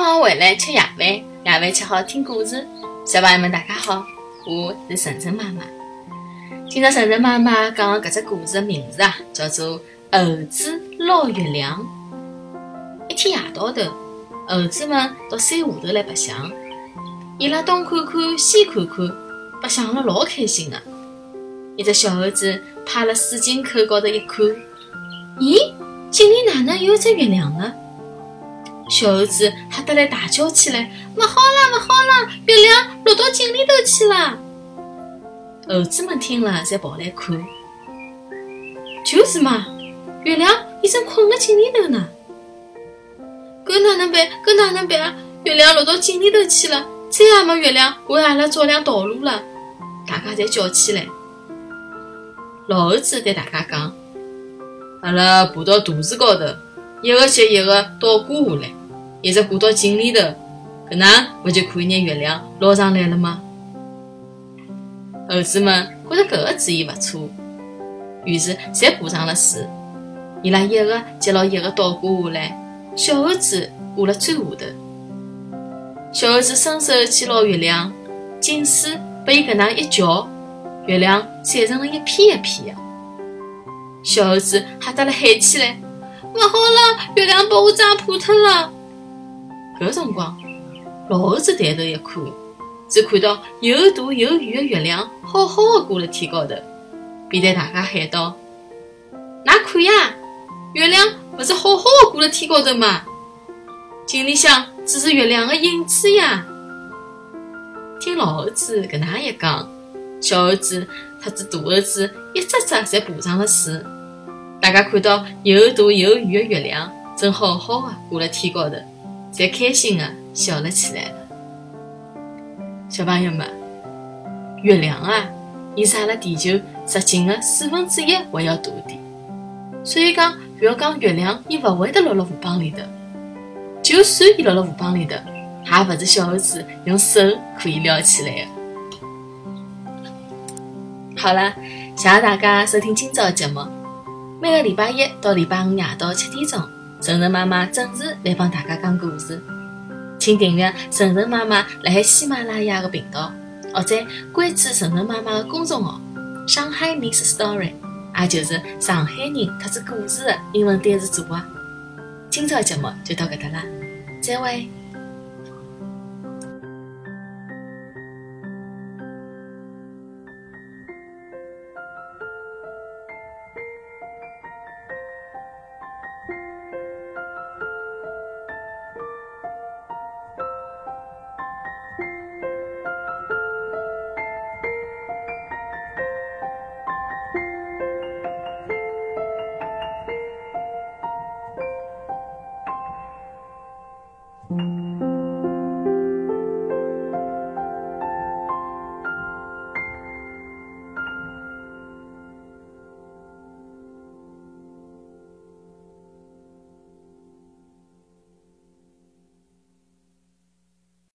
放学回来吃夜饭，夜饭吃好听故事。小朋友们，大家好，我是晨晨妈妈。今朝晨晨妈妈讲搿只故事的名字啊，叫做《猴子捞月亮》。一天夜到头，猴子们到山下头来白相，伊拉东看看西看看，白相了老开心的。一只小猴子趴辣水井口高头一看，咦，井里哪能有只月亮呢？小猴子吓得来大叫起来：“勿好啦，勿好啦！月亮落到井里头去了！”猴子们听了，才跑来看。就是嘛，月亮已经困辣井里头呢。搿哪能办？搿哪能办啊？月亮落到井里头去了，再也没月亮为阿拉照亮道路了。大家侪叫起来。老猴子对大家讲：“阿拉爬到大树高头，一个接一个倒挂下来。”一直挂到井里头，搿能勿就可以拿月亮捞上来了吗？猴子们觉着搿个主意勿错，于是侪爬上了树。伊拉一个接牢一个倒挂下来，小猴子挂辣最下头。小猴子伸手去捞月亮，井水被伊搿能一搅，月亮散成了一片一片的。小猴子吓得了喊起来：“勿好了，月亮把我砸破脱了！”搿辰光，老猴子抬头一看，只看到又大又圆的月亮，好好的挂辣天高头，便对大家喊道：“㑚看呀，月亮勿是好好的挂辣天高头吗？井里向只是月亮的影子呀！”听老猴子搿能一讲，小猴子特子大猴子一只只侪爬上了树，大家看到又大又圆的月亮，正好好的挂辣天高头。侪开心的笑了起来了。小朋友们，月亮啊，伊是阿拉地球直径的四分之一还要大点。所以讲，不要讲月亮，伊勿会得落辣河浜里头。就算伊落辣河浜里头，也勿是小猴子用手可以撩起来的。好了，谢谢大家收听今朝的节目。每个礼拜一到礼拜五夜到七点钟。晨晨妈妈准时来帮大家讲故事，请订阅晨晨妈妈辣海喜马拉雅的频道，或者关注晨晨妈妈的公众号“上海 Miss Story”，也就是上海人特子故事的英文单词组合。今朝节目就到搿搭啦，再会。